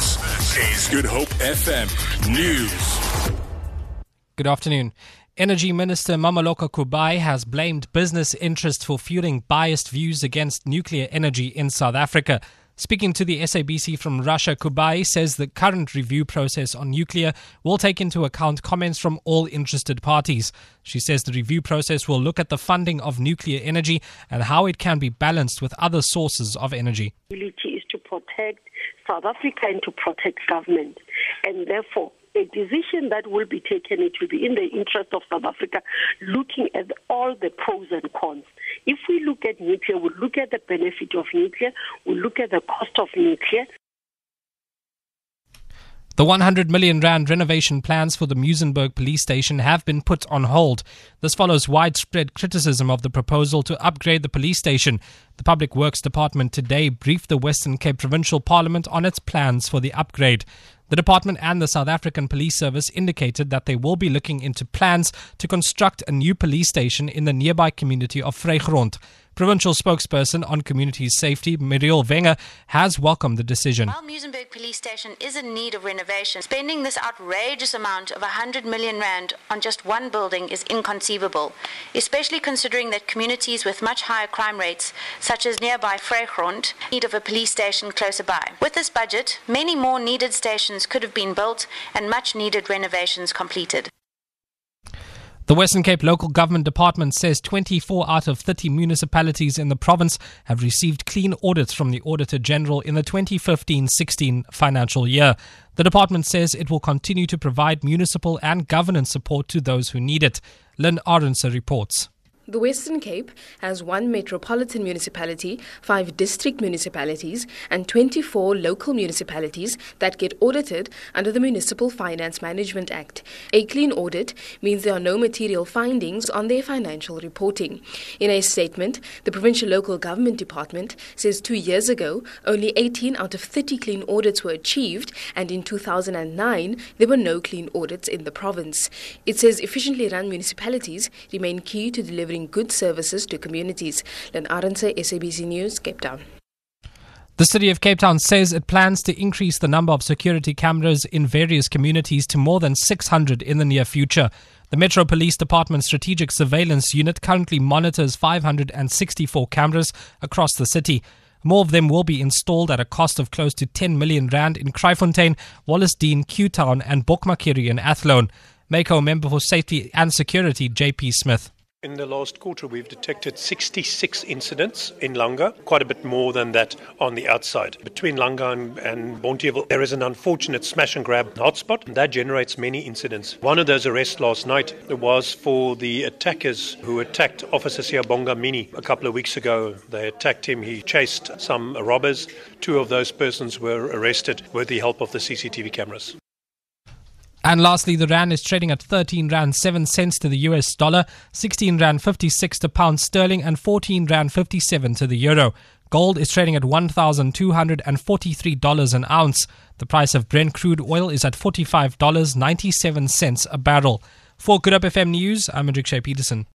This is Good Hope FM News. Good afternoon. Energy Minister Mmamoloko Kubayi has blamed business interests for fueling biased views against nuclear energy in South Africa. Speaking to the SABC from Russia, Kubayi says the current review process on nuclear will take into account comments from all interested parties. She says the review process will look at the funding of nuclear energy and how it can be balanced with other sources of energy. The ability Is to protect South Africa and to protect government, and therefore a decision that will be taken, it will be in the interest of South Africa, looking at all the pros and cons. If we look at nuclear, we look at the benefit of nuclear, we look at the cost of nuclear. The 100 million rand renovation plans for the Muizenberg police station have been put on hold. This follows widespread criticism of the proposal to upgrade the police station. The Public Works Department today briefed the Western Cape Provincial Parliament on its plans for the upgrade. The department and the South African Police Service indicated that they will be looking into plans to construct a new police station in the nearby community of Vrygrond. Provincial spokesperson on community safety, Mireille Wenger, has welcomed the decision. While Muizenberg Police Station is in need of renovation, spending this outrageous amount of 100 million rand on just one building is inconceivable, especially considering that communities with much higher crime rates, such as nearby Vrygrond, need of a police station closer by. With this budget, many more needed stations could have been built and much needed renovations completed. The Western Cape Local Government Department says 24 out of 30 municipalities in the province have received clean audits from the Auditor General in the 2015 16 financial year. The department says it will continue to provide municipal and governance support to those who need it. Len Arendse reports. The Western Cape has one metropolitan municipality, five district municipalities, and 24 local municipalities that get audited under the Municipal Finance Management Act. A clean audit means there are no material findings on their financial reporting. In a statement, the Provincial Local Government Department says two years ago, only 18 out of 30 clean audits were achieved, and in 2009, there were no clean audits in the province. It says efficiently run municipalities remain key to delivering good services to communities. Len Arendse, SABC News, Cape Town. The City of Cape Town says it plans to increase the number of security cameras in various communities to more than 600 in the near future. The Metro Police Department Strategic Surveillance Unit currently monitors 564 cameras across the city. More of them will be installed at a cost of close to 10 million rand in Kraaifontein, Wallacedene, Q Town, and Bokmakierie and Athlone. Mayco member for Safety and Security, JP Smith. In the last quarter, we've detected 66 incidents in Langa, quite a bit more than that on the outside. Between Langa and, and there is an unfortunate smash and grab hotspot, and that generates many incidents. One of those arrests last night was for the attackers who attacked Officer Siyabonga Mini a couple of weeks ago. They attacked him, he chased some robbers. Two of those persons were arrested with the help of the CCTV cameras. And lastly, the rand is trading at 13 rand 7 cents to the US dollar, 16 rand 56 to pound sterling, and 14 rand 57 to the euro. Gold is trading at $1,243 an ounce. The price of Brent crude oil is at $45.97 a barrel. For Good Hope FM News, I'm Hendrik Shea Peterson.